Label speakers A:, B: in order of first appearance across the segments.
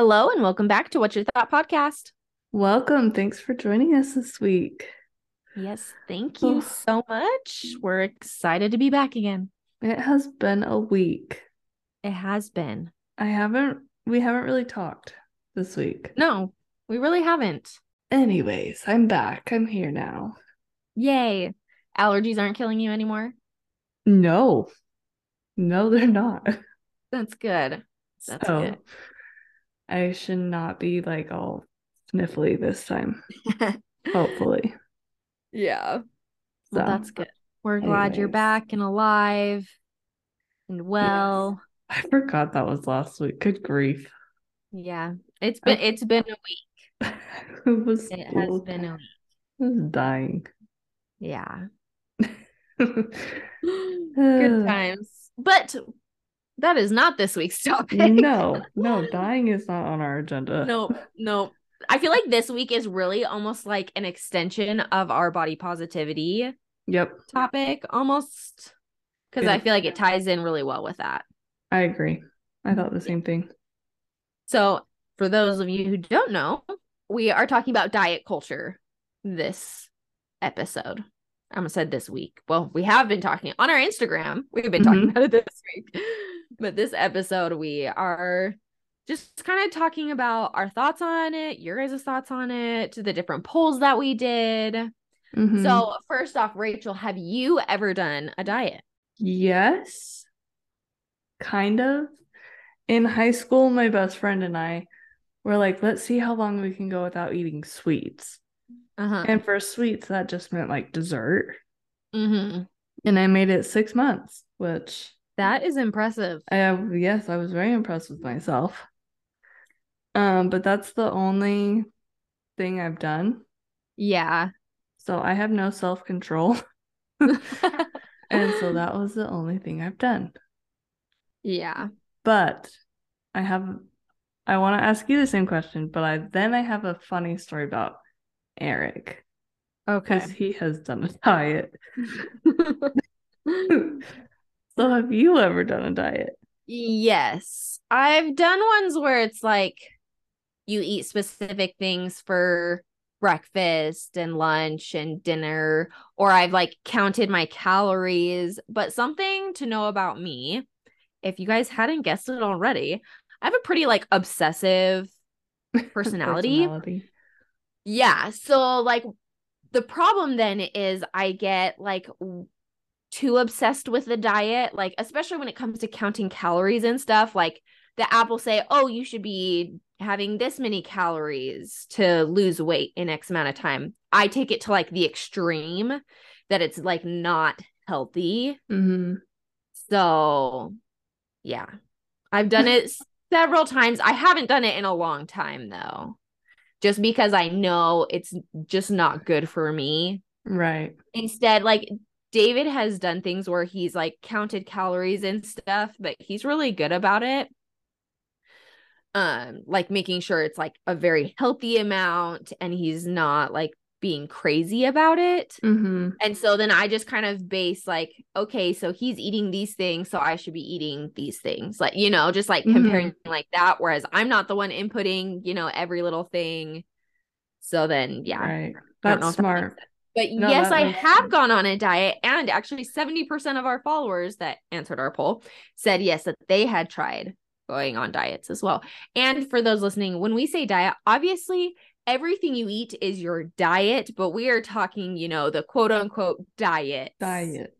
A: Hello and welcome back to What's Your Thought podcast.
B: Welcome. Thanks for joining us this week.
A: Yes, thank you so much. We're excited to be back again.
B: It has been a week.
A: It has been.
B: I haven't, we haven't really talked this week.
A: No, we really haven't.
B: Anyways, I'm back. I'm here now.
A: Yay. Allergies aren't killing you anymore.
B: No, no, they're not.
A: That's good. That's
B: so,
A: good.
B: I should not be like all sniffly this time. Hopefully.
A: Yeah. Well, that's good. We're glad you're back and alive and well.
B: I forgot that was last week. Good grief.
A: Yeah. It's been
B: I-
A: it's been a week.
B: it was,
A: It has been a week.
B: I was dying.
A: Yeah.
B: Good
A: times. But that is not this week's topic.
B: no, no, dying is not on our agenda.
A: no, no. I feel like this week is really almost like an extension of our body positivity
B: Yep,
A: topic, almost because I feel like it ties in really well with that.
B: I agree. I thought the same thing.
A: So, for those of you who don't know, we are talking about diet culture this episode. I'm gonna say this week. Well, we have been talking on our Instagram. We've been talking
B: Mhm.
A: about it this week, but this episode we are just kind of talking about our thoughts on it, your guys' thoughts on it, the different polls that we did.
B: Mhm.
A: So, first off, Rachel, have you ever done a diet?
B: yes, kind of. In high school, my best friend and I were like, let's see how long we can go without eating sweets.
A: Uh-huh.
B: And for sweets, that just meant like dessert.
A: hmm
B: And I made it six months, which
A: That is impressive.
B: Yes, I was very impressed with myself. Um, but that's the only thing I've done.
A: Yeah.
B: So I have no self-control. And so that was the only thing I've done.
A: yeah.
B: But I have I want to ask you the same question, but I then I have a funny story about Eric Okay. because he has done a diet. So have you ever done a diet?
A: Yes. I've done ones where it's like you eat specific things for breakfast and lunch and dinner, or I've like counted my calories. But something to know about me, if you guys hadn't guessed it already, I have a pretty like obsessive personality.
B: Personality.
A: Yeah. So like the problem then is I get like too obsessed with the diet, like especially when it comes to counting calories and stuff. Like the app will say, "Oh, you should be having this many calories to lose weight in X amount of time." I take it to like the extreme that it's like not healthy.
B: hmm
A: So, yeah. I've done it several times. I haven't done it in a long time though. Just because I know it's just not good for me.
B: Right.
A: Instead, like David has done things where he's like counted calories and stuff, but he's really good about it. Um, like making sure it's like a very healthy amount and he's not like being crazy about it.
B: hmm
A: And so then I just kind of base like, okay, so he's eating these things, so I should be eating these things. Like, you know, just like
B: Mhm.
A: comparing like that. Whereas I'm not the one inputting, you know, every little thing. So then, yeah.
B: Right.
A: I don't know
B: That's
A: that
B: smart.
A: sense. But
B: No,
A: yes, I have
B: sense.
A: gone on a diet, and actually 70% of our followers that answered our poll said yes, that they had tried going on diets as well. And for those listening, when we say diet, obviously everything you eat is your diet, but we are talking, you know, the quote unquote diet.
B: Diet.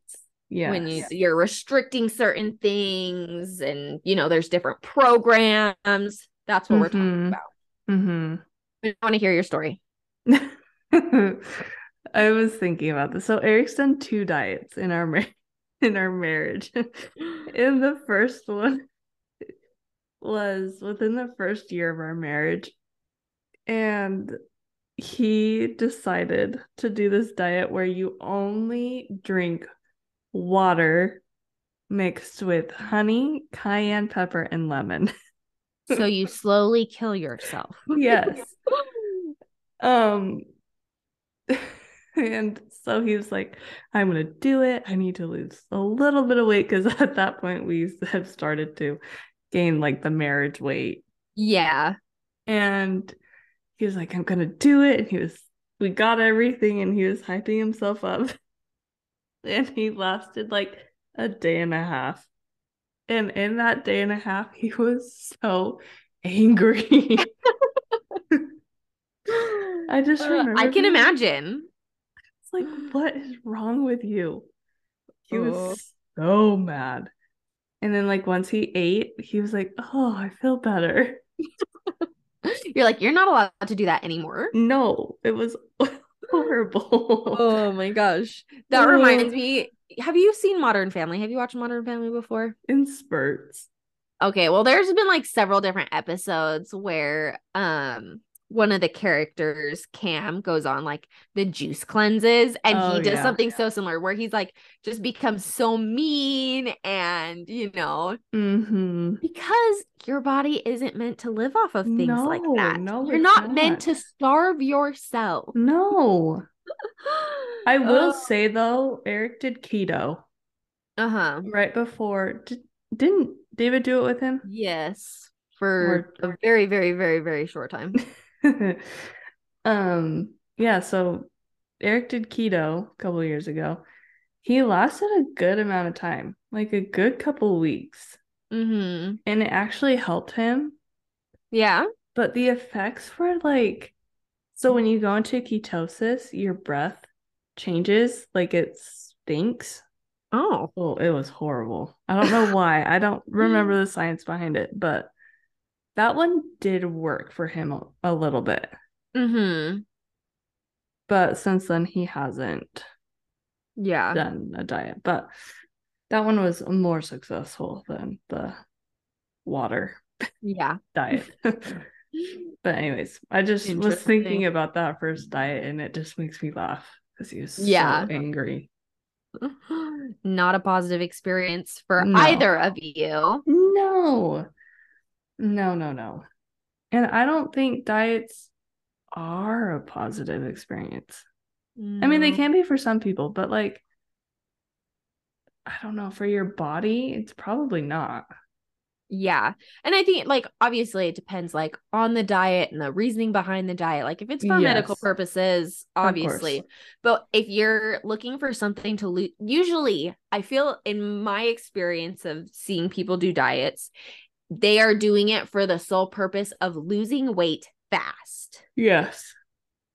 B: Yeah.
A: When you, you're restricting certain things and, you know, there's different programs. That's what we're talking
B: Mhm.
A: about.
B: hmm
A: I want to hear your story.
B: I was thinking about this. So Eric's done two diets in our mar- in our marriage. In the first one was within the first year of our marriage, and he decided to do this diet where you only drink water mixed with honey, cayenne pepper, and lemon.
A: So you slowly kill yourself.
B: yes. Um and so he was like, I'm gonna do it. I need to lose a little bit of weight because at that point we had started to gain like the marriage weight.
A: Yeah.
B: And he was like, I'm gonna do it. And he was we got everything and he was hyping himself up. and he lasted like a day and a half. And in that day and a half, he was so angry. I just remember.
A: I can imagine.
B: Like, what is wrong with you? He
A: Oh.
B: was so mad. And then, like, once he ate, he was like, Oh, I feel better.
A: You're like, you're not allowed to do that anymore.
B: No, it was horrible.
A: Oh my gosh. That
B: Oh.
A: reminds me. Have you seen Modern Family? Have you watched Modern Family before?
B: In spurts.
A: Okay, well, there's been like several different episodes where um one of the characters, Cam, goes on like the juice cleanses and
B: Oh,
A: he does
B: yeah.
A: something so similar where he's like just becomes so mean and you know,
B: Mm-hmm.
A: because your body isn't meant to live off of things like that.
B: no,
A: You're
B: it's
A: not, meant to starve yourself.
B: No. I will
A: Uh,
B: say though, Eric did keto
A: uh-huh.
B: right before. Did, didn't David do it with him?
A: Yes. For a very, very, very, very short time.
B: um, yeah, so Eric did keto a couple years ago. He lasted a good amount of time, like a good couple weeks,
A: Mm-hmm.
B: and it actually helped him.
A: Yeah.
B: But the effects were like, so when you go into ketosis, your breath changes, like it stinks.
A: Oh.
B: Oh, it was horrible. I don't know why. I don't remember the science behind it, but that one did work for him a, a little bit.
A: Mm-hmm.
B: But since then, he hasn't
A: Yeah.
B: done a diet. But that one was more successful than the water
A: Yeah.
B: diet. but, anyways, I just was thinking about that first diet and it just makes me laugh because he was
A: Yeah.
B: so angry.
A: Not a positive experience for
B: No.
A: either of you.
B: No, no, no, no. And I don't think diets are a positive experience. I mean, they can be for some people, but like, I don't know, for your body, it's probably not.
A: Yeah. And I think like obviously it depends like on the diet and the reasoning behind the diet. Like if it's for medical purposes, obviously. But if you're looking for something to lose, usually I feel in my experience of seeing people do diets, they are doing it for the sole purpose of losing weight fast.
B: Yes.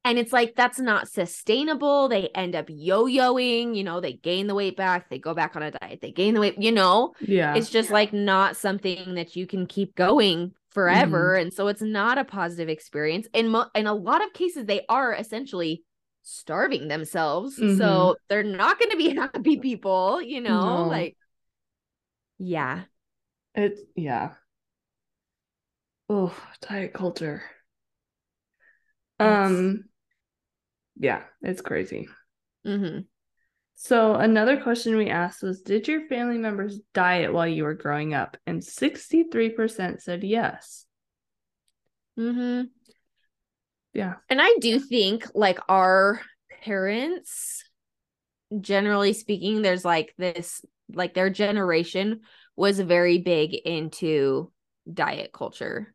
A: And it's like that's not sustainable. They end up yo-yoing, you know, they gain the weight back, they go back on a diet, they gain the weight, you know.
B: Yeah.
A: It's just like not something that you can keep going forever and so it's not a positive experience. In mo- in a lot of cases they are essentially starving themselves.
B: Mhm.
A: So they're not going to be happy people, you know,
B: No.
A: like yeah.
B: It's yeah. Oh, diet culture. Um, yeah, it's crazy.
A: mm-hmm.
B: So another question we asked was, did your family members diet while you were growing up? And 63% said yes.
A: mm-hmm
B: Yeah.
A: And I do think like our parents generally speaking there's like this like their generation was very big into diet culture.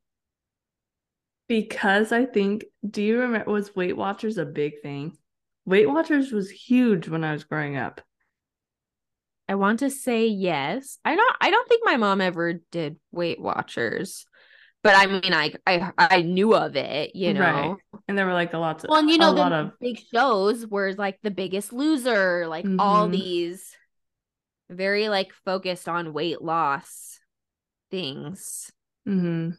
B: Because I think, do you remember, was Weight Watchers a big thing? Weight Watchers was huge when I was growing up.
A: I want to say yes. I don't I don't think my mom ever did Weight Watchers. But I mean I I I knew of it, you know.
B: Right. And there were like a lot of,
A: Well, and you know
B: a
A: the
B: lot of,
A: big shows were like The Biggest Loser, like all
B: Mhm.
A: these very like focused on weight loss things.
B: Mhm.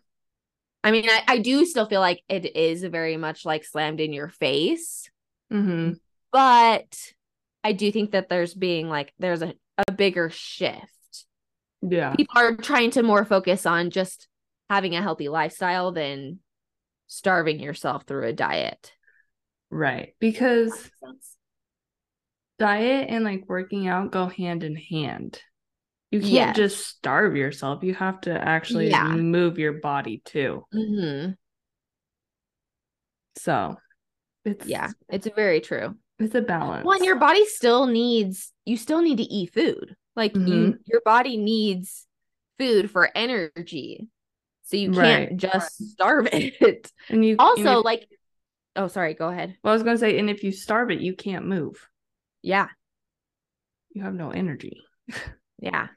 A: I mean, I, I do still feel like it is very much like slammed in your face,
B: Mhm.
A: but I do think that there's being like there's a, a bigger shift.
B: Yeah.
A: People are trying to more focus on just having a healthy lifestyle than starving yourself through a diet.
B: Right. Because diet and like working out go hand in hand. You can't
A: Yes.
B: just starve yourself. You have to actually
A: Yeah.
B: move your body too.
A: Mm-hmm.
B: So it's
A: Yeah, it's very true.
B: it's a balance.
A: Well, and your body still needs you still need to eat food. Like you
B: Mhm.
A: your body needs food for energy. So you can't
B: Right.
A: just starve it.
B: And you and
A: also,
B: if-
A: like, oh, sorry, go ahead.
B: well, I was gonna say, and if you starve it, you can't move.
A: Yeah.
B: You have no energy.
A: Yeah.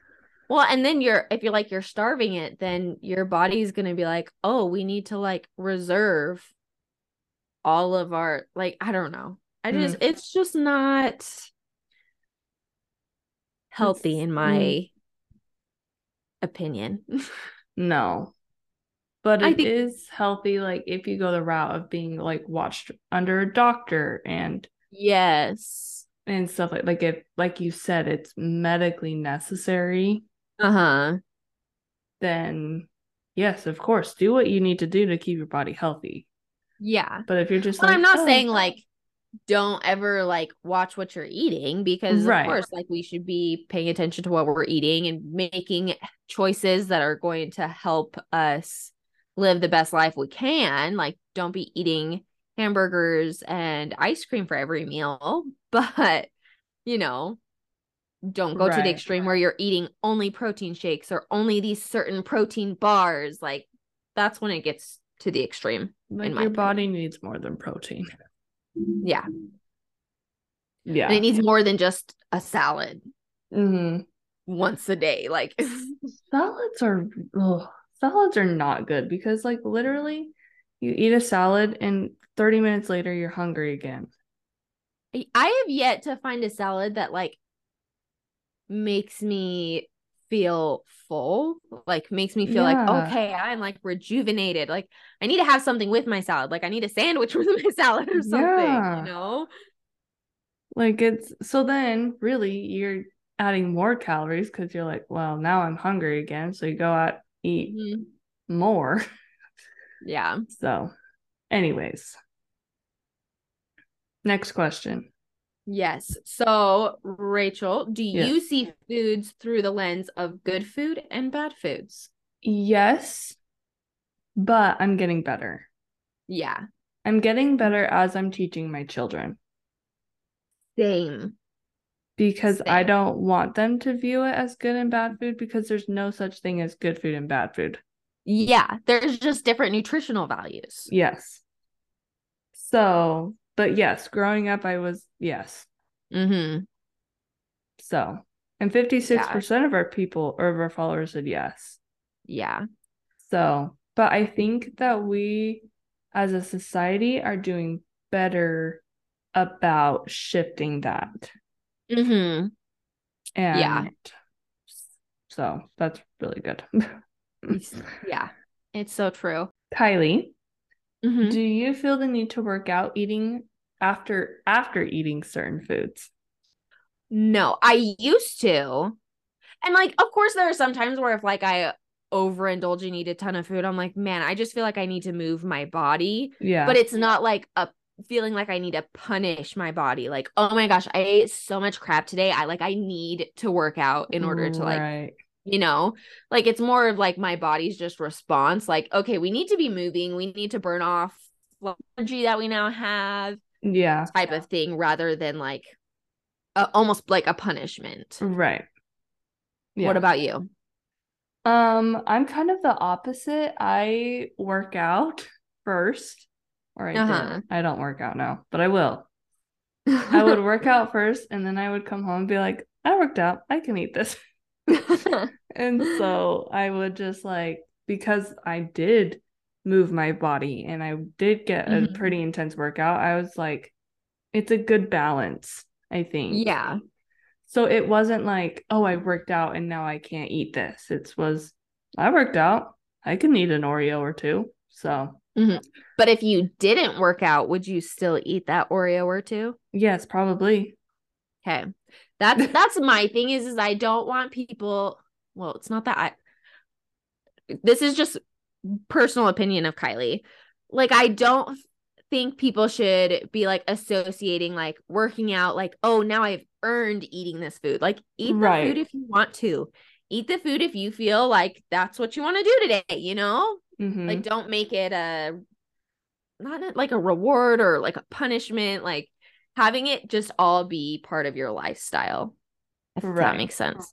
A: Well, and then you're if you're like you're starving it, then your body's gonna be like, oh, we need to like reserve all of our like I don't know. I
B: Hmm.
A: just it's just not healthy in my opinion.
B: No. But it
A: think-
B: is healthy, like if you go the route of being like watched under a doctor and
A: yes.
B: and stuff like like if like you said it's medically necessary,
A: Uh-huh.
B: then yes, of course, do what you need to do to keep your body healthy.
A: Yeah.
B: But if you're just
A: But
B: like
A: I'm not
B: "Oh,
A: saying like don't ever like watch what you're eating because
B: Right.
A: of course like we should be paying attention to what we're eating and making choices that are going to help us live the best life we can like don't be eating hamburgers and ice cream for every meal but you know don't go to the extreme where you're eating only protein shakes or only these certain protein bars like that's when it gets to the extreme
B: like
A: my
B: your
A: opinion.
B: body needs more than protein.
A: yeah
B: Yeah.
A: and it needs more than just a salad
B: hmm
A: once a day like
B: Salads are ugh, salads are not good because like literally you eat a salad and 30 minutes later you're hungry again.
A: I have yet to find a salad that like makes me feel full like makes me feel
B: Yeah.
A: like okay i'm like rejuvenated like i need to have something with my salad like i need a sandwich with my salad or something
B: Yeah.
A: you know
B: Like it's so then really you're adding more calories because you're like, well, now I'm hungry again. So you go out, eat
A: Mhm.
B: more.
A: yeah
B: So, anyways. Next question.
A: Yes. So rachel do you see foods through the lens of good food and bad foods?
B: Yes, but I'm getting better.
A: yeah.
B: I'm getting better as I'm teaching my children.
A: Same.
B: Because I don't want them to view it as good and bad food because there's no such thing as good food and bad food.
A: yeah there's just different nutritional values.
B: Yes. So, but yes, growing up, I was, yes.
A: mm-hmm
B: So, and 56% of our people or of our followers said yes.
A: yeah
B: So, but I think that we as a society are doing better about shifting that.
A: mm-hmm
B: And
A: Yeah.
B: so that's really good.
A: yeah it's so true
B: Kylie,
A: Mhm.
B: do you feel the need to work out eating after after eating certain foods?
A: No, I used to. And like, of course, there are some times where if like I overindulge and eat a ton of food, I'm like, man, I just feel like I need to move my body.
B: Yeah.
A: But it's not like a feeling like I need to punish my body. Like, oh my gosh, I ate so much crap today. I like I need to work out in order to like,
B: Right.
A: You know, like it's more of like my body's just response. Like, okay, we need to be moving. We need to burn off energy that we now have,
B: Yeah.
A: type of thing, rather than like a, almost like a punishment.
B: Right. Yeah.
A: What about you?
B: Um, I'm kind of the opposite. I work out first, or I
A: Uh-huh.
B: I don't work out now, but I will. I would work out first, and then I would come home and be like, I worked out. I can eat this. And so I would just like, because I did move my body and I did get a
A: Mhm.
B: pretty intense workout, I was like, it's a good balance, I think.
A: yeah.
B: So it wasn't like, oh, I worked out and now I can't eat this. It was, I worked out. I can eat an Oreo or two. So,
A: But if you didn't work out, would you still eat that Oreo or two?
B: yes, probably.
A: Okay. That's that's my thing is is I don't want people well, it's not that I this is just personal opinion of Kylie. Like I don't think people should be like associating like working out like, oh, now I've earned eating this food. Like eat the food if you want to. Eat the food if you feel like that's what you want to do today, you know?
B: Mhm.
A: Like don't make it a not like a reward or like a punishment, like having it just all be part of your lifestyle. If
B: Right.
A: that makes sense.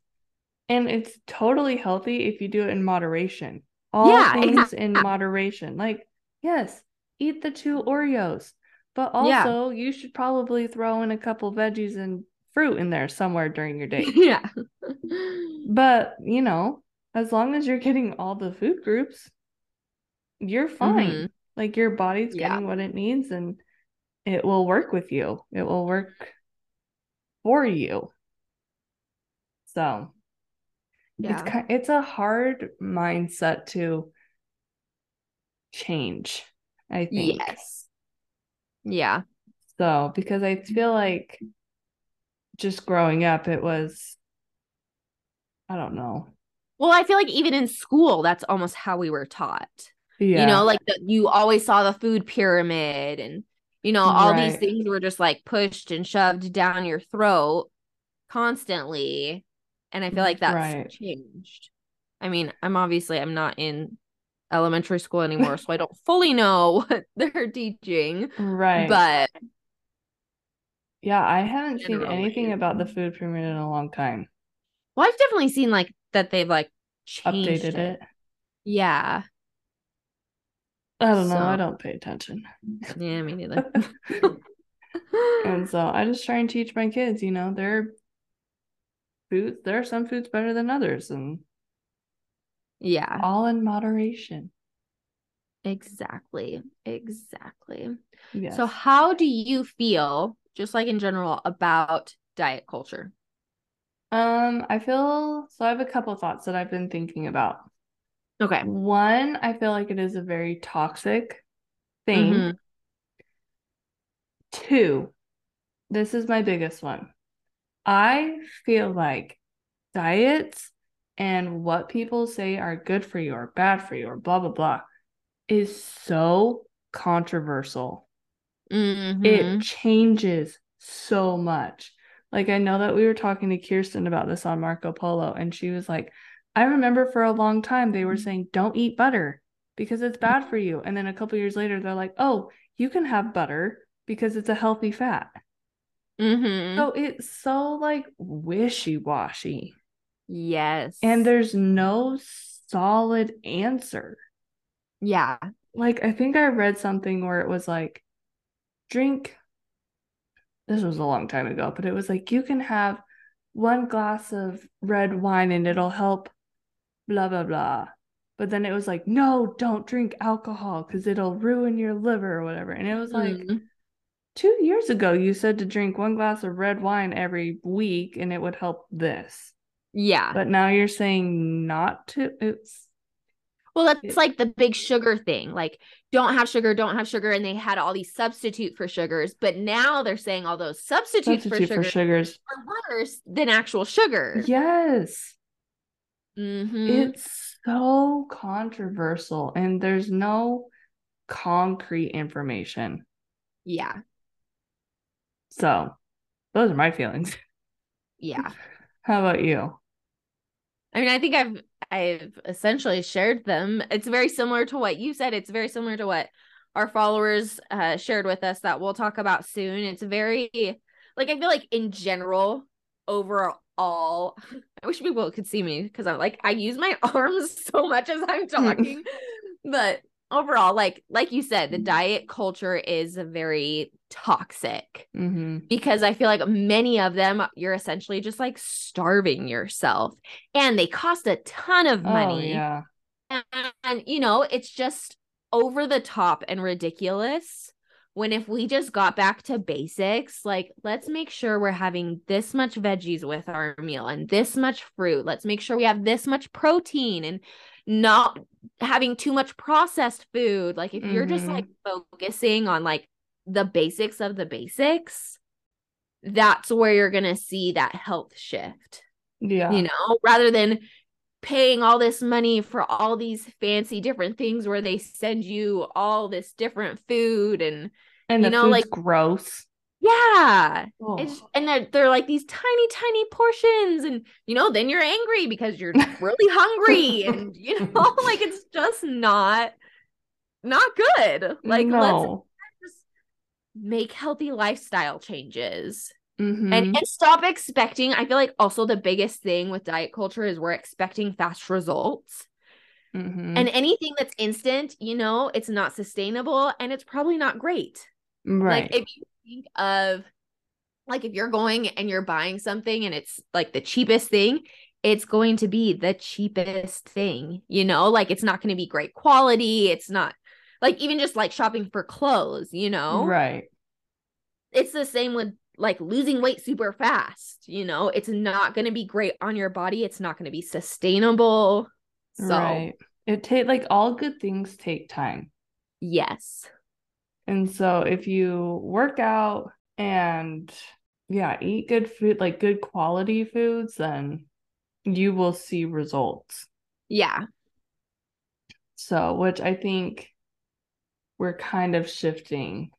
B: and it's totally healthy if you do it in moderation. All
A: Yeah,
B: things
A: exactly.
B: in moderation. Like, yes, eat the two Oreos, but
A: Yeah.
B: also you should probably throw in a couple veggies and fruit in there somewhere during your day.
A: yeah.
B: But, you know, as long as you're getting all the food groups, you're fine.
A: Mhm.
B: Like your body's
A: Yeah.
B: getting what it needs and it will work with you. It will work for you. So, it's
A: Yeah.
B: kind it's a hard mindset to change, I think.
A: Yes. Yeah.
B: So, because I feel like just growing up, it was, I don't know.
A: Well, I feel like even in school, that's almost how we were taught.
B: Yeah.
A: You know, like the, you always saw the food pyramid and, you know, all these things were just like pushed and shoved down your throat constantly. And I feel like that's
B: Right.
A: changed. I mean, I'm obviously I'm not in elementary school anymore, so I don't fully know what they're teaching.
B: right.
A: But
B: yeah, I haven't seen anything about the food pyramid in a long time.
A: well, I've definitely seen like that they've like changed
B: Updated it.
A: Yeah.
B: I don't know. I don't pay attention.
A: Yeah, me neither.
B: And so I just try and teach my kids, you know, there are foods, there are some foods better than others, and
A: yeah,
B: all in moderation.
A: exactly. Exactly.
B: Yes.
A: So how do you feel, just like in general, about diet culture?
B: um, I feel so I have a couple thoughts that I've been thinking about.
A: Okay.
B: One, I feel like it is a very toxic thing.
A: Mhm.
B: Two, this is my biggest one. I feel like diets and what people say are good for you or bad for you or blah, blah, blah is so controversial.
A: Mhm.
B: It changes so much. Like, I know that we were talking to Kirsten about this on Marco Polo, and she was like, I remember for a long time they were saying, don't eat butter because it's bad for you. And then a couple years later, they're like, oh, you can have butter because it's a healthy fat.
A: Mm-hmm.
B: So it's so like wishy washy,
A: yes.
B: and there's no solid answer.
A: yeah.
B: Like, I think I read something where it was like, drink. This was a long time ago, but it was like, you can have one glass of red wine and it'll help, blah, blah, blah. But then it was like, no, don't drink alcohol because it'll ruin your liver or whatever. And it was like,
A: Mm.
B: two years ago, you said to drink one glass of red wine every week and it would help this.
A: yeah.
B: But now you're saying not to. It's
A: Well, that's
B: It-
A: like the big sugar thing. Like, don't have sugar, don't have sugar. And they had all these substitute for sugars. But now they're saying all those substitutes
B: substitute
A: for
B: for sugars.
A: are worse than actual sugar.
B: Yes.
A: Mhm.
B: It's so controversial and there's no concrete information.
A: yeah.
B: So, those are my feelings.
A: Yeah.
B: How about you?
A: I mean, I think I've I've essentially shared them. It's very similar to what you said. It's very similar to what our followers uh, shared with us that we'll talk about soon. It's very like I feel like in general, overall, I wish people could see me because I'm like I use my arms so much as I'm talking, but overall, like like you said, the diet culture is very toxic
B: Mm-hmm.
A: because I feel like many of them you're essentially just like starving yourself and they cost a ton of
B: Oh,
A: money.
B: yeah.
A: and, and, you know, it's just over the top and ridiculous. When if we just got back to basics, like let's make sure we're having this much veggies with our meal and this much fruit. Let's make sure we have this much protein and not having too much processed food. Like if you're just like mm-hmm. focusing on like the basics of the basics, that's where you're going to see that health shift,
B: Yeah.
A: you know, rather than paying all this money for all these fancy different things where they send you all this different food and
B: and
A: you
B: the
A: know, like-
B: gross.
A: yeah
B: Oh.
A: it's, and they're, they're like these tiny tiny portions and you know then you're angry because you're really hungry and you know like it's just not not good like let's
B: no.
A: just make healthy lifestyle changes
B: Mhm.
A: and, and stop expecting i feel like also the biggest thing with diet culture is we're expecting fast results
B: Mhm.
A: And anything that's instant, you know, it's not sustainable and it's probably not great.
B: right.
A: Like if you think of like if you're going and you're buying something and it's like the cheapest thing, it's going to be the cheapest thing, you know? Like it's not going to be great quality. It's not like even just like shopping for clothes, you know?
B: right.
A: It's the same with like losing weight super fast, you know? It's not going to be great on your body. It's not going to be sustainable. So,
B: Right. It take like all good things take time.
A: yes.
B: And so if you work out and yeah, eat good food, like good quality foods, then you will see results.
A: Yeah.
B: So, which I think we're kind of shifting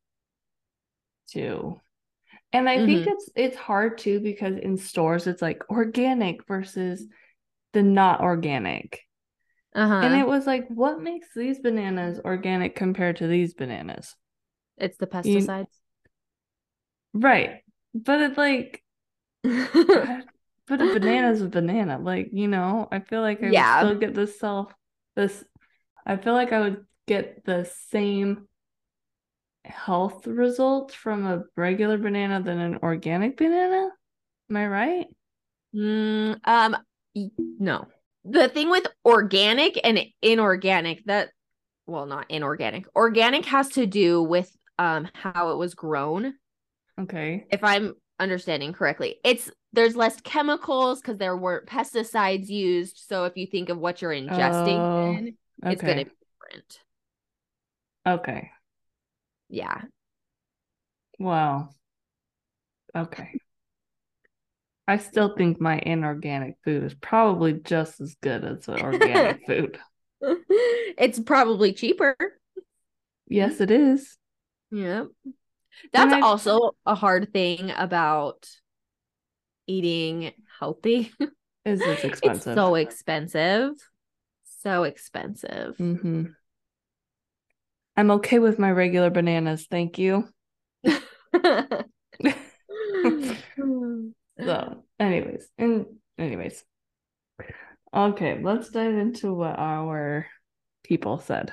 B: to. And I think it's it's hard too because in stores it's like organic versus the not organic.
A: Uh-huh.
B: And it was like, what makes these bananas organic compared to these bananas?
A: it's the pesticides.
B: Right. But it's like, but a banana's a banana. Like, you know, I feel like I
A: Yeah.
B: would still get the self this I feel like I would get the same health results from a regular banana than an organic banana. Am I right?
A: Mm, um, no. The thing with organic and inorganic that, well, not inorganic. Organic has to do with um how it was grown.
B: Okay.
A: If I'm understanding correctly, it's there's less chemicals because there weren't pesticides used. So if you think of what you're ingesting,
B: Oh,
A: in, it's gonna be different.
B: Okay.
A: Yeah.
B: Wow. Okay. I still think my inorganic food is probably just as good as the organic food.
A: it's probably cheaper.
B: Yes, it is.
A: Yep. That's
B: I-
A: also a hard thing about eating healthy.
B: Is this
A: It's
B: expensive?
A: so expensive. So expensive.
B: hmm I'm okay with my regular bananas, thank you. So, anyways, and anyways. Okay, let's dive into what our people said.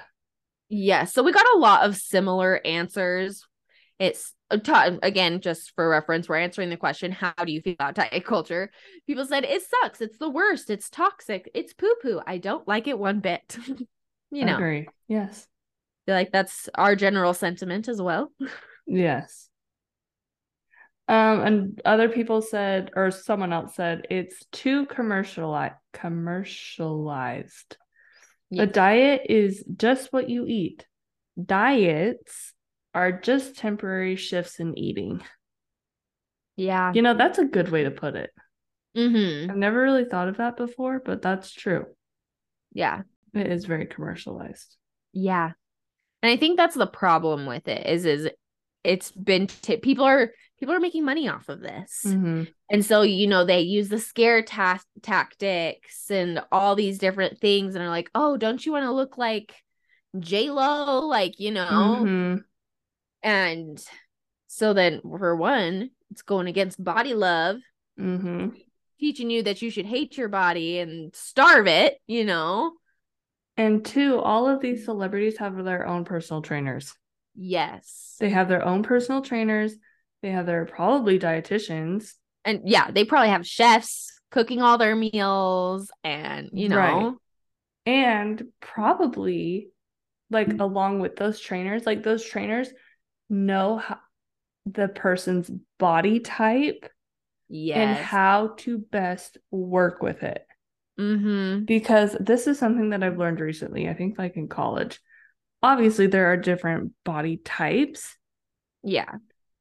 A: yeah, so we got a lot of similar answers. It's uh, again, just for reference, we're answering the question How do you feel about diet culture? People said it sucks. It's the worst. It's toxic. It's poo poo. I don't like it one bit. you know,
B: Agree. Yes.
A: Feel like that's our general sentiment as well.
B: Yes. Um, and other people said, or someone else said, it's too commercialized. Commercialized. A diet is just what you eat. Diets are just temporary shifts in eating.
A: Yeah.
B: You know, that's a good way to put it.
A: Mm-hmm.
B: I've never really thought of that before, but that's true.
A: Yeah.
B: It is very commercialized.
A: Yeah. And I think that's the problem with it is is it's been t- people are people are making money off of this.
B: Mhm.
A: And so you know they use the scare ta- tactics and all these different things and are like, "Oh, don't you want to look like J Lo?" Like, you know.
B: Mhm.
A: And so then for one, it's going against body love,
B: Mhm.
A: teaching you that you should hate your body and starve it, you know.
B: And two, all of these celebrities have their own personal trainers.
A: Yes.
B: They have their own personal trainers. They have their probably dietitians.
A: and yeah, they probably have chefs cooking all their meals and you know
B: Right. And probably like along with those trainers, like those trainers know how the person's body type and how to best work with it.
A: Mm-hmm
B: because this is something that I've learned recently. I think like in college. Obviously there are different body types
A: yeah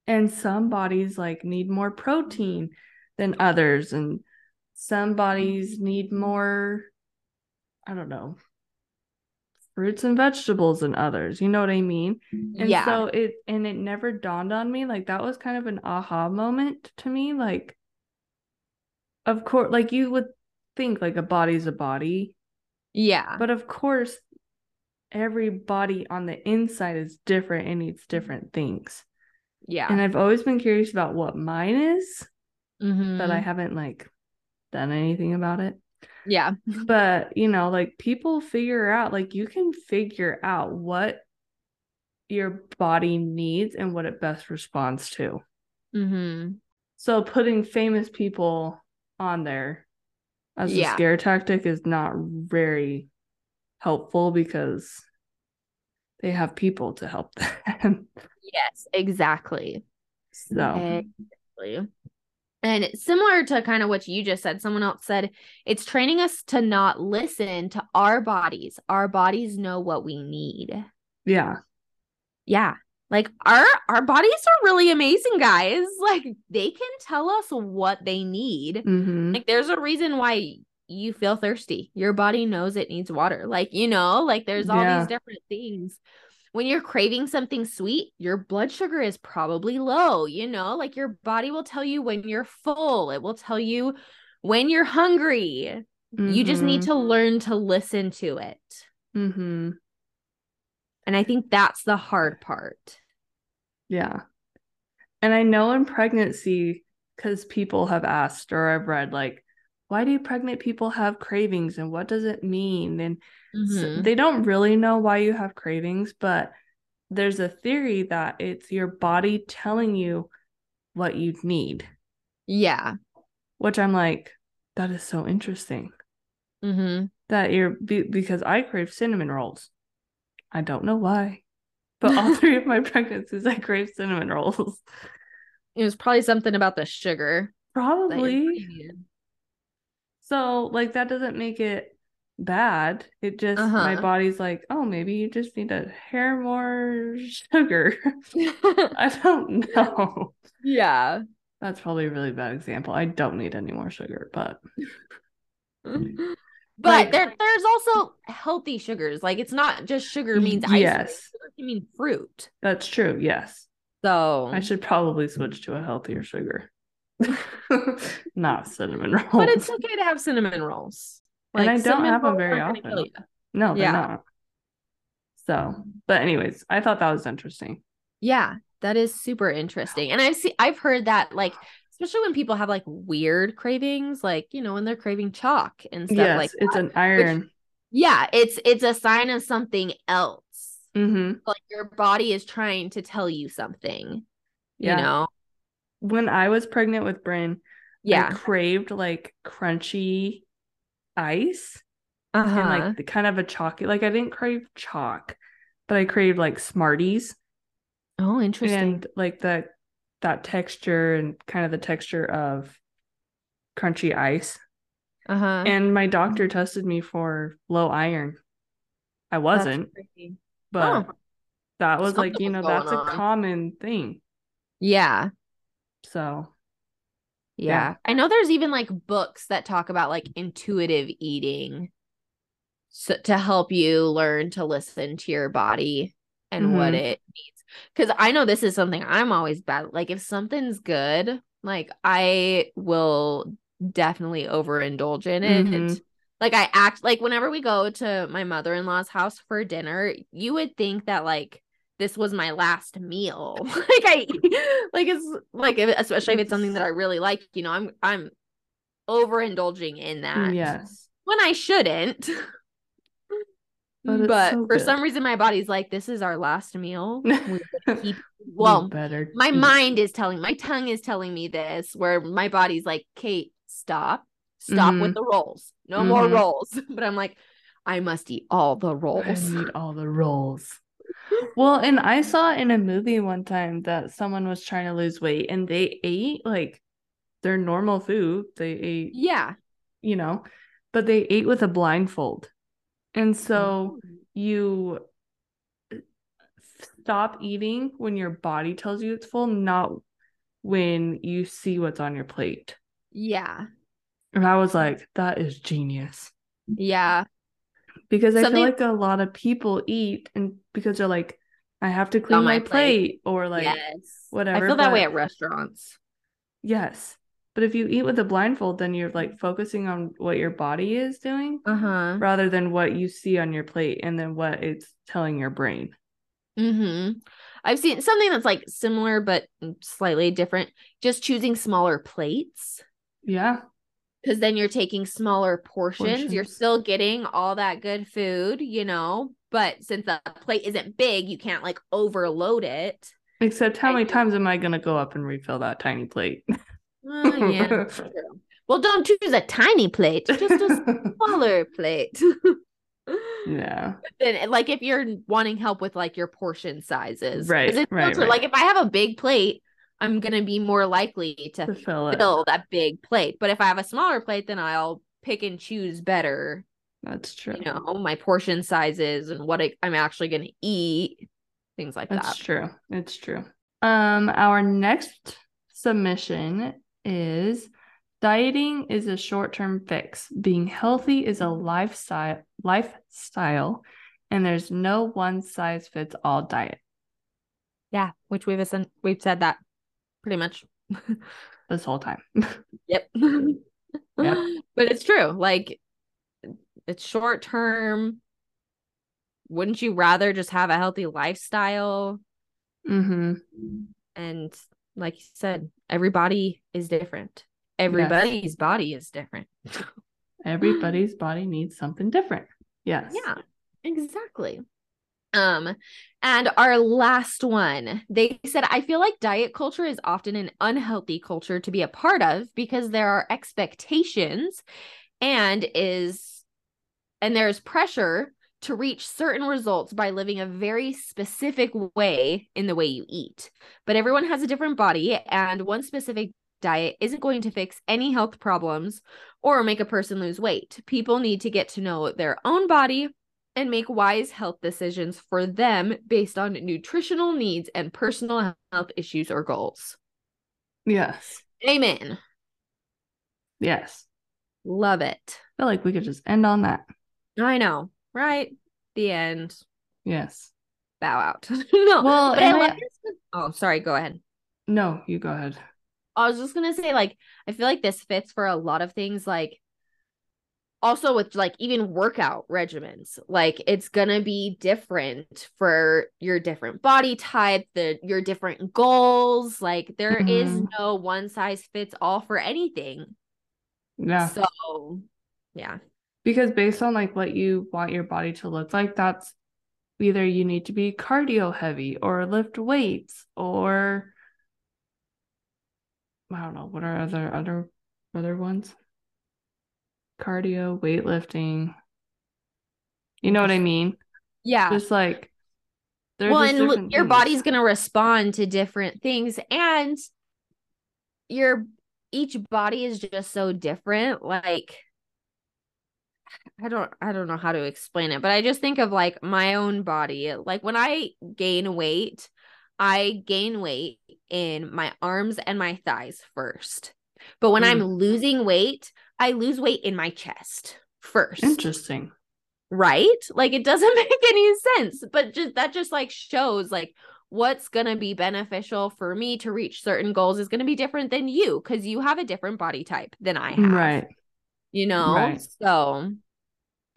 B: and some bodies like need more protein than others and some bodies need more I don't know fruits and vegetables than others. You know what I mean? And
A: yeah
B: so it and it never dawned on me like that was kind of an aha moment to me like of course like you would think like a body's a body
A: yeah
B: but of course, every body on the inside is different and needs different things.
A: yeah
B: And I've always been curious about what mine is,
A: mm-hmm.
B: but I haven't like done anything about it.
A: Yeah.
B: But, you know, like people figure out, like you can figure out what your body needs and what it best responds to.
A: Mm-hmm.
B: So putting famous people on there as
A: Yeah.
B: a scare tactic is not very helpful because they have people to help them.
A: Yes, exactly.
B: so
A: Exactly. And similar to kind of what you just said, someone else said it's training us to not listen to our bodies. Our bodies know what we need.
B: yeah.
A: Yeah. Like our our bodies are really amazing, guys. Like they can tell us what they need.
B: hmm
A: Like there's a reason why you feel thirsty. Your body knows it needs water. Like, you know, like there's all
B: Yeah.
A: these different things. When you're craving something sweet, your blood sugar is probably low, you know? Like your body will tell you when you're full. It will tell you when you're hungry. You just need to learn to listen to it.
B: hmm
A: And I think that's the hard part.
B: Yeah. And I know in pregnancy, because people have asked or I've read, like, why do pregnant people have cravings and what does it mean? And s-
A: Mhm.
B: they don't really know why you have cravings, but there's a theory that it's your body telling you what you need,
A: Yeah.
B: which I'm like, that is so interesting.
A: hmm
B: That you're be, because I crave cinnamon rolls. I don't know why, but all three of my pregnancies, I crave cinnamon rolls.
A: It was probably something about the sugar.
B: Probably. So, like, that doesn't make it bad. It just, my
A: Uh-huh.
B: body's like, oh, maybe you just need a hair more sugar. I don't know.
A: yeah.
B: That's probably a really bad example. I don't need any more sugar, but
A: but
B: Like-
A: there there's also healthy sugars. Like it's not just sugar means ice.
B: yes,
A: can mean fruit.
B: that's true. Yes.
A: So
B: I should probably switch to a healthier sugar, not cinnamon rolls.
A: but it's okay to have cinnamon rolls.
B: And I don't have them very often. no, they're
A: Yeah.
B: not. So, but anyways, I thought that was interesting.
A: Yeah, that is super interesting. And I've seen I've heard that like especially when people have like weird cravings, like you know, when they're craving chalk and stuff
B: yes,
A: like
B: it's
A: that.
B: an iron.
A: yeah, it's it's a sign of something else.
B: hmm
A: Like your body is trying to tell you something.
B: Yeah.
A: You know?
B: When I was pregnant with Bryn, I craved like crunchy ice
A: Uh-huh.
B: and like the kind of a chalky. Like I didn't crave chalk, but I craved like Smarties
A: oh, interesting.
B: and like that that texture and kind of the texture of crunchy ice.
A: uh-huh.
B: And my doctor tested me for low iron. I wasn't, but
A: Oh.
B: that was like, you know, that's a common thing.
A: Yeah.
B: So,
A: Yeah.
B: Yeah.
A: I know there's even like books that talk about like intuitive eating so to help you learn to listen to your body and what
B: Mhm.
A: it needs. Cuz I know this is something I'm always bad like if something's good, like I will definitely overindulge in it.
B: Mhm.
A: Like I act like whenever we go to my mother-in-law's house for dinner, you would think that like this was my last meal. like I like it's like if- especially if it's something that I really like, you know, I'm I'm overindulging in that.
B: yes.
A: When I shouldn't.
B: But
A: But,
B: so
A: for some reason my body's like this is our last meal. We keep well,
B: better
A: my
B: eat.
A: mind is telling my tongue is telling me this where my body's like kate stop stop with
B: Mhm.
A: the rolls no more
B: Mhm.
A: rolls but i'm like i must eat all the rolls.
B: I need all the rolls. Well, and I saw in a movie one time that someone was trying to lose weight and they ate like their normal food. They ate,
A: yeah
B: you know, but they ate with a blindfold. And so mm-hmm. you eh, stop eating when your body tells you it's full, not when you see what's on your plate.
A: yeah
B: And I was like, that is genius.
A: yeah
B: Because I
A: Something-
B: feel like a lot of people eat and because they're like, I have to clean my,
A: my
B: plate. or like
A: yes
B: whatever,
A: i feel that way at restaurants
B: yes. But if you eat with a blindfold, then you're like focusing on what your body is doing
A: uh-huh
B: rather than what you see on your plate and then what it's telling your brain.
A: mm-hmm i've seen something that's like similar but slightly different just choosing smaller plates
B: Yeah.
A: because then you're taking smaller portions. You're still getting all that good food, you know, but since the plate isn't big, you can't like overload it.
B: Except how many times am I gonna go up and refill that tiny plate?
A: Uh, yeah, true. Well, don't choose a tiny plate, just a smaller plate.
B: yeah.
A: then, like, if you're wanting help with like your portion sizes,
B: Right,
A: it's
B: right, right.
A: Like, if I have a big plate, I'm gonna be more likely to
B: To fill
A: fill that big plate. But if I have a smaller plate, then I'll pick and choose better,
B: That's true.
A: you know, my portion sizes and what I, I'm actually gonna eat, things like
B: That's
A: that.
B: That's true. It's true. Um, our next submission is dieting is a short-term fix. Being healthy is a lifestyle lifestyle, and there's no one size fits all diet.
A: Yeah, which we've we've said that pretty much.
B: This whole time.
A: Yep. But it's true. Like it's short term. Wouldn't you rather just have a healthy lifestyle?
B: mm-hmm.
A: And like you said, everybody is different. Everybody's body is different.
B: Everybody's body needs something different. Yes.
A: Yeah, exactly. Um, and our last one, they said, I feel like diet culture is often an unhealthy culture to be a part of because there are expectations and is and there's pressure to reach certain results by living a very specific way in the way you eat. But everyone has a different body, and one specific diet isn't going to fix any health problems or make a person lose weight. People need to get to know their own body and make wise health decisions for them based on nutritional needs and personal health issues or goals.
B: Yes.
A: Amen.
B: Yes.
A: Love it.
B: I feel like we could just end on that.
A: I know, right? The end.
B: Yes.
A: Bow out. no.
B: Well,
A: but I
B: and
A: like this. Oh, sorry. Go ahead.
B: No, you go ahead.
A: I was just gonna say, like, I feel like this fits for a lot of things, like also with like even workout regimens. Like it's gonna be different for your different body type, the your different goals. Like there is
B: Mhm.
A: no one size fits all for anything.
B: Yeah.
A: So yeah.
B: Because based on like what you want your body to look like, that's either you need to be cardio heavy or lift weights or I don't know, what are other other other ones? Cardio, weightlifting. You know what I mean?
A: Yeah.
B: Just like
A: well, and look, your body's going to respond to different things and your each body is just so different like I don't I don't know how to explain it, but I just think of like my own body. Like when I gain weight, I gain weight in my arms and my thighs first. But when I'm
B: Mm.
A: losing weight, I lose weight in my chest first
B: Interesting.
A: right like it doesn't make any sense but just that just like shows like what's going to be beneficial for me to reach certain goals is going to be different than you because you have a different body type than i have
B: Right.
A: You know
B: Right.
A: so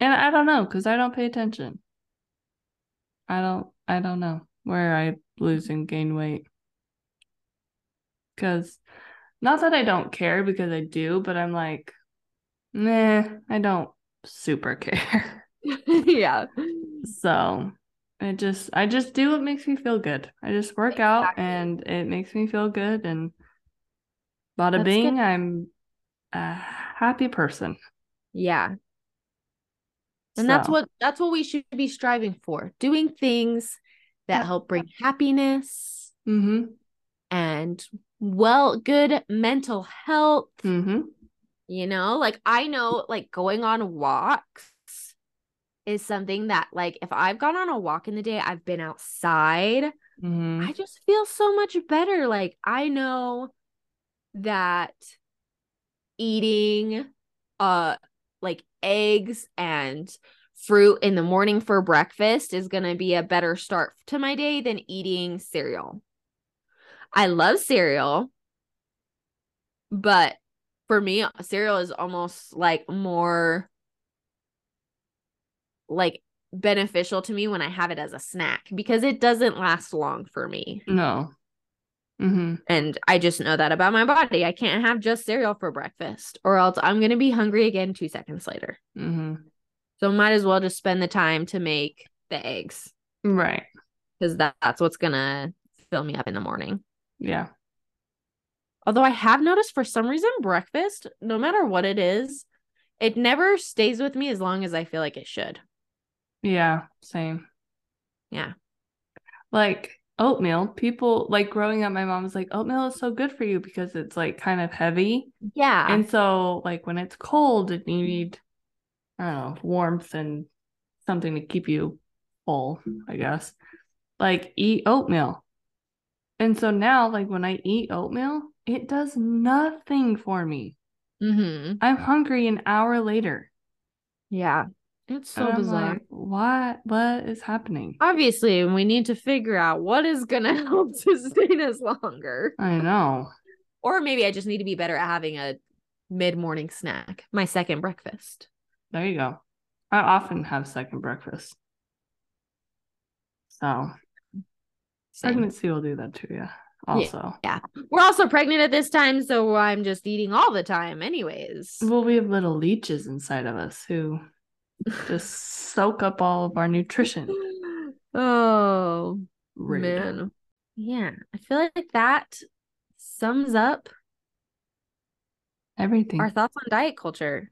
B: And I don't know because I don't pay attention. I don't I don't know where I lose and gain weight. Cause not that I don't care because I do, but I'm like, nah, I don't super care.
A: yeah
B: So I just I just do what makes me feel good. I just work out and it makes me feel good and bada
A: That's
B: bing,
A: good.
B: I'm a happy person.
A: yeah and that's what that's what we should be striving for doing things that
B: Yeah.
A: help bring happiness
B: mm-hmm.
A: and well good mental health
B: Mm-hmm.
A: You know, like I know like going on walks is something that like if I've gone on a walk in the day, I've been outside,
B: Mm-hmm.
A: I just feel so much better. Like I know that eating uh like eggs and fruit in the morning for breakfast is going to be a better start to my day than eating cereal. I love cereal, but for me, cereal is almost like more like beneficial to me when I have it as a snack because it doesn't last long for me.
B: No. Mm-hmm.
A: And I just know that about my body. I can't have just cereal for breakfast or else I'm going to be hungry again 2 seconds later.
B: Mm-hmm.
A: So might as well just spend the time to make the eggs
B: Right.
A: cuz that, that's what's going to fill me up in the morning.
B: Yeah.
A: Although I have noticed for some reason breakfast, no matter what it is, it never stays with me as long as I feel like it should.
B: Yeah. Same.
A: Yeah.
B: Like oatmeal, people like growing up, my mom was like, oatmeal is so good for you because it's like kind of heavy.
A: Yeah.
B: And so, like, when it's cold and you need, I don't know, warmth and something to keep you full, I guess, like, eat oatmeal. And so now, like, when I eat oatmeal, it does nothing for me.
A: mm-hmm.
B: I'm hungry an hour later.
A: Yeah. It's so
B: And
A: bizarre.
B: like, what? What is happening?
A: Obviously, we need to figure out what is going to help sustain us longer.
B: I know.
A: Or maybe I just need to be better at having a mid morning snack, my second breakfast.
B: There you go. I often have second breakfast. So,
A: Same.
B: pregnancy will do that to you. Also, Yeah.
A: We're also pregnant at this time, so I'm just eating all the time, anyways.
B: well, we have little leeches inside of us who just soak up all of our nutrition.
A: oh,
B: Rude.
A: man. Yeah, I feel like that sums up
B: Everything.
A: our thoughts on diet culture.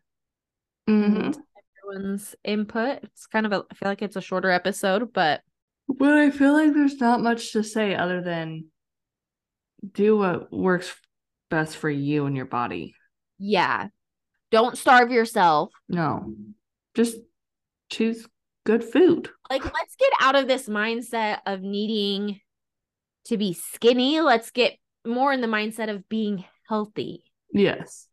B: Mhm.
A: Everyone's input. It's kind of a, I feel like it's a shorter episode, but
B: But I feel like there's not much to say other than do what works best for you and your body.
A: yeah, don't starve yourself.
B: No, just choose good food.
A: Like, let's get out of this mindset of needing to be skinny. Let's get more in the mindset of being healthy.
B: Yes.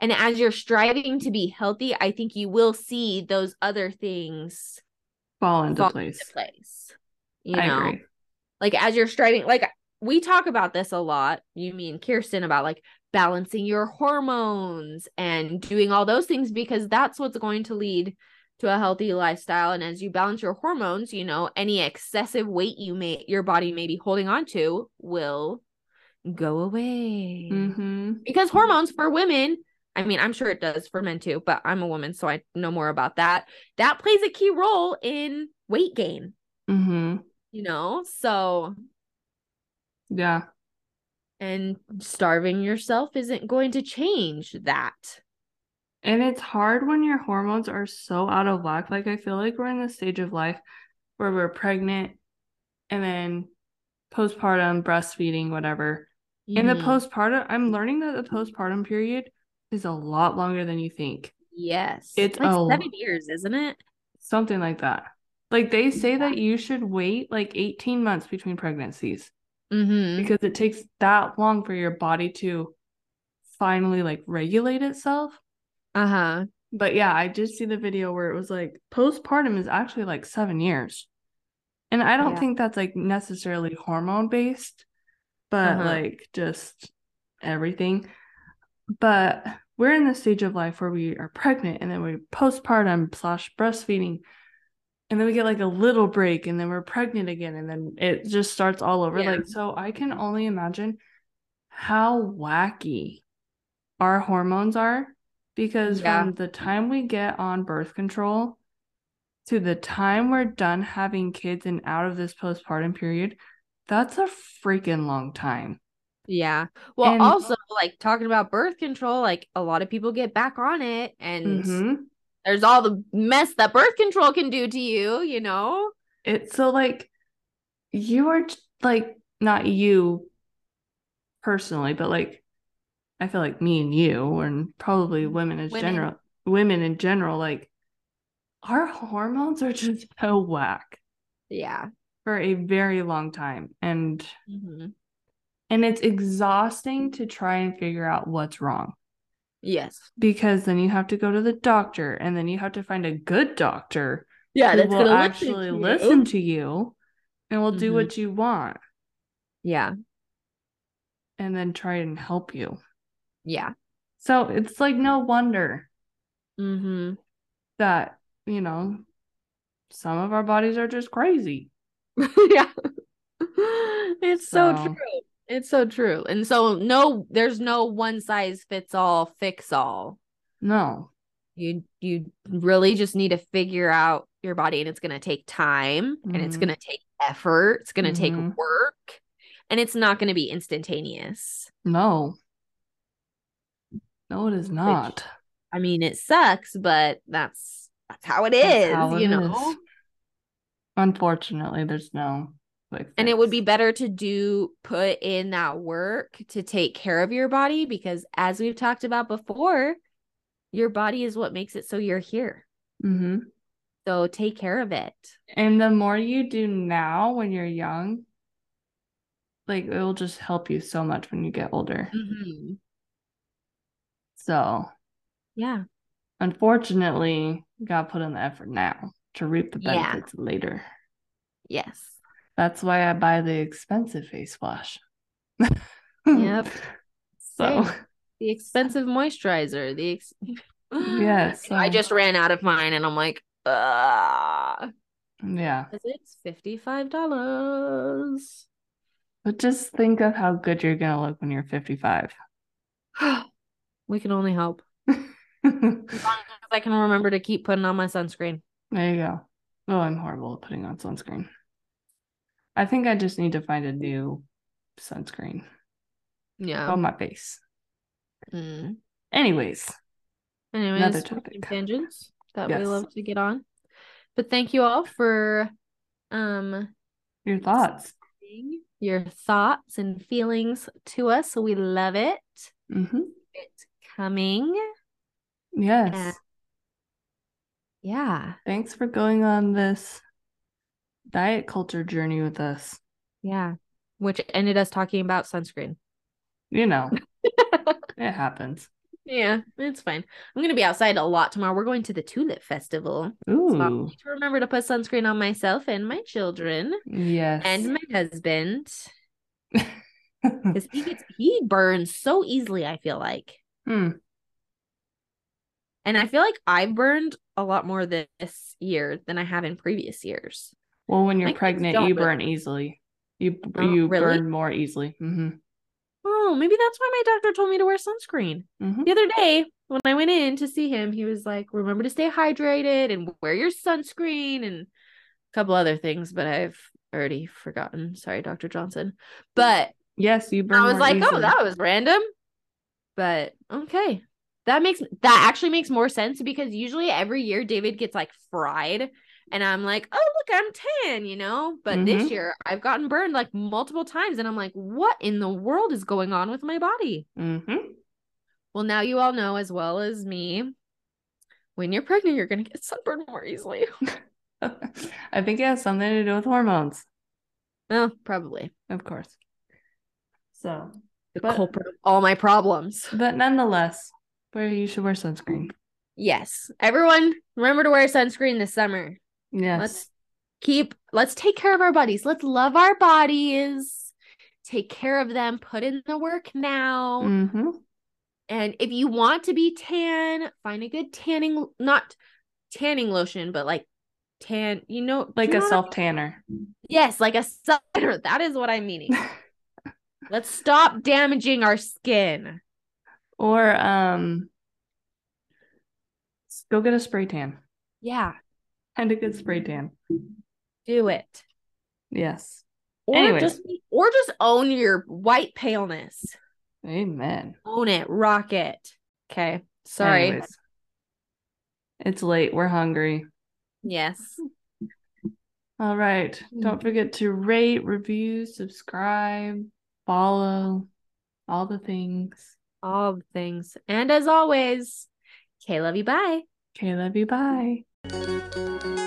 A: And as you're striving to be healthy, I think you will see those other things
B: Fall into
A: fall
B: place.
A: into place. You
B: I
A: know,
B: agree.
A: like as you're striving, like we talk about this a lot, you mean Kirsten, about like balancing your hormones and doing all those things because that's what's going to lead to a healthy lifestyle. And as you balance your hormones, you know, any excessive weight you may your body may be holding on to will go away.
B: Mm-hmm.
A: Because hormones for women, I mean, I'm sure it does for men too, but I'm a woman, so I know more about that. That plays a key role in weight gain,
B: Mm-hmm.
A: you know? So
B: Yeah.
A: And starving yourself isn't going to change that.
B: And it's hard when your hormones are so out of whack. Like I feel like we're in the stage of life where we're pregnant and then postpartum, breastfeeding, whatever. In the
A: Mhm.
B: postpartum, I'm learning that the postpartum period is a lot longer than you think.
A: yes,
B: it's
A: like
B: a-
A: seven years, isn't it?
B: Something like that. Like they say that you should wait like 18 months between pregnancies
A: Mm-hmm.
B: because it takes that long for your body to finally like regulate itself.
A: Uh huh.
B: But yeah, I did see the video where it was like postpartum is actually like seven years. And I don't
A: Yeah.
B: think that's like necessarily hormone based, but
A: Uh-huh.
B: like just everything. But we're in the stage of life where we are pregnant and then we postpartum slash breastfeeding. And then we get like a little break and then we're pregnant again. And then it just starts all over.
A: Yeah.
B: Like, so I can only imagine how wacky our hormones are because
A: Yeah.
B: from the time we get on birth control to the time we're done having kids and out of this postpartum period, that's a freaking long time.
A: Yeah. Well,
B: And-
A: also like talking about birth control, like a lot of people get back on it and
B: Mhm.
A: There's all the mess that birth control can do to you, you know?
B: It's so like you are like not you personally, but like I feel like me and you and probably women as
A: Women.
B: general women in general, like our hormones are just so whack
A: Yeah.
B: for a very long time. And
A: hmm
B: and it's exhausting to try and figure out what's wrong
A: Yes.
B: because then you have to go to the doctor and then you have to find a good doctor
A: Yeah,
B: who
A: that's
B: will actually
A: listen to you.
B: listen to you and will do
A: Mhm.
B: what you want
A: Yeah.
B: and then try and help you.
A: Yeah.
B: So it's like no wonder
A: Mm-hmm.
B: that, you know, some of our bodies are just crazy.
A: yeah. It's so
B: So-
A: true. It's so true. And so no there's no one size fits all fix all.
B: No.
A: You you really just need to figure out your body and it's going to take time and it's
B: Mhm.
A: going to take effort. It's going to
B: Mhm.
A: take work and it's not going to be instantaneous.
B: No. No, it is not.
A: I mean, it sucks, but that's that's how it is,
B: how it
A: you know.
B: Unfortunately, there's no quick
A: And it would be better to do put in that work to take care of your body because as we've talked about before, your body is what makes it so you're here.
B: hmm
A: So take care of it.
B: And the more you do now when you're young, like it will just help you so much when you get older.
A: Mm-hmm.
B: So,
A: Yeah.
B: unfortunately, you gotta put in the effort now to reap the
A: Yeah.
B: benefits later.
A: Yes.
B: That's why I buy the expensive face wash.
A: Yep.
B: So,
A: Same. The expensive moisturizer. The ex-
B: Yes,
A: I just ran out of mine and I'm like, uh
B: yeah.
A: it's $55.
B: But just think of how good you're gonna look when you're 55.
A: we can only hope. As long as I can remember to keep putting on my sunscreen.
B: There you go. Oh, I'm horrible at putting on sunscreen. I think I just need to find a new sunscreen
A: Yeah.
B: on my face.
A: Mm.
B: Anyways,
A: Anyways,
B: topic.
A: tangents that we love to get on. But thank you all for um
B: your thoughts.
A: your thoughts and feelings to us. We love it.
B: Mm-hmm.
A: It's coming.
B: Yes.
A: Yeah. Yeah.
B: Thanks for going on this diet culture journey with us.
A: Yeah. Which ended us talking about sunscreen.
B: You know, it happens.
A: Yeah, it's fine. I'm gonna be outside a lot tomorrow. We're going to the Tulip Festival. So
B: Ooh,
A: need to remember to put sunscreen on myself and my children
B: yes.
A: and my husband. Because he gets he burns so easily, I feel like.
B: Hmm.
A: And I feel like I've burned a lot more this year than I have in previous years.
B: Well, when you're
A: kids
B: pregnant, you
A: really-
B: burn easily. You
A: Oh,
B: you
A: really?
B: burn more easily. Mm-hmm.
A: Oh, maybe that's why my doctor told me to wear sunscreen.
B: Mm-hmm.
A: The other day when I went in to see him, he was like, remember to stay hydrated and wear your sunscreen and a couple other things, but I've already forgotten. Sorry, Dr. Johnson. But
B: Yes, you burn.
A: I was like, oh, that was random. But okay. That makes that actually makes more sense because usually every year David gets like fried and I'm like, oh look, I'm tan, you know. But this
B: Mhm.
A: year I've gotten burned like multiple times and I'm like, what in the world is going on with my body?
B: Mm-hmm.
A: Well, now you all know as well as me, when you're pregnant, you're gonna get sunburned more easily.
B: I think it has something to do with hormones,
A: oh, probably
B: of course. So,
A: the
B: But-
A: culprit of all my problems.
B: but nonetheless, where you should wear sunscreen.
A: Yes, everyone, remember to wear sunscreen this summer.
B: Yes.
A: Let's keep. Let's take care of our bodies. Let's love our bodies. Take care of them. Put in the work now.
B: Mm-hmm.
A: And if you want to be tan, find a good tanning, not tanning lotion, but like tan. You know,
B: Like
A: you
B: a
A: know what I-
B: self tanner.
A: Yes, like a cider. That is what I'm meaning. Let's stop damaging our skin.
B: or um go get a spray tan.
A: Yeah,
B: And a good spray tan.
A: do it.
B: Yes.
A: Or
B: Anyways.
A: just or just own your white paleness.
B: Amen.
A: Own it. Rock it. Okay. Sorry.
B: Anyways. It's late. We're hungry.
A: Yes.
B: All right. Hmm. Don't forget to rate, review, subscribe, follow, all the things.
A: All the things. And as always, okay, love you. Bye.
B: Okay, love you. Bye. Música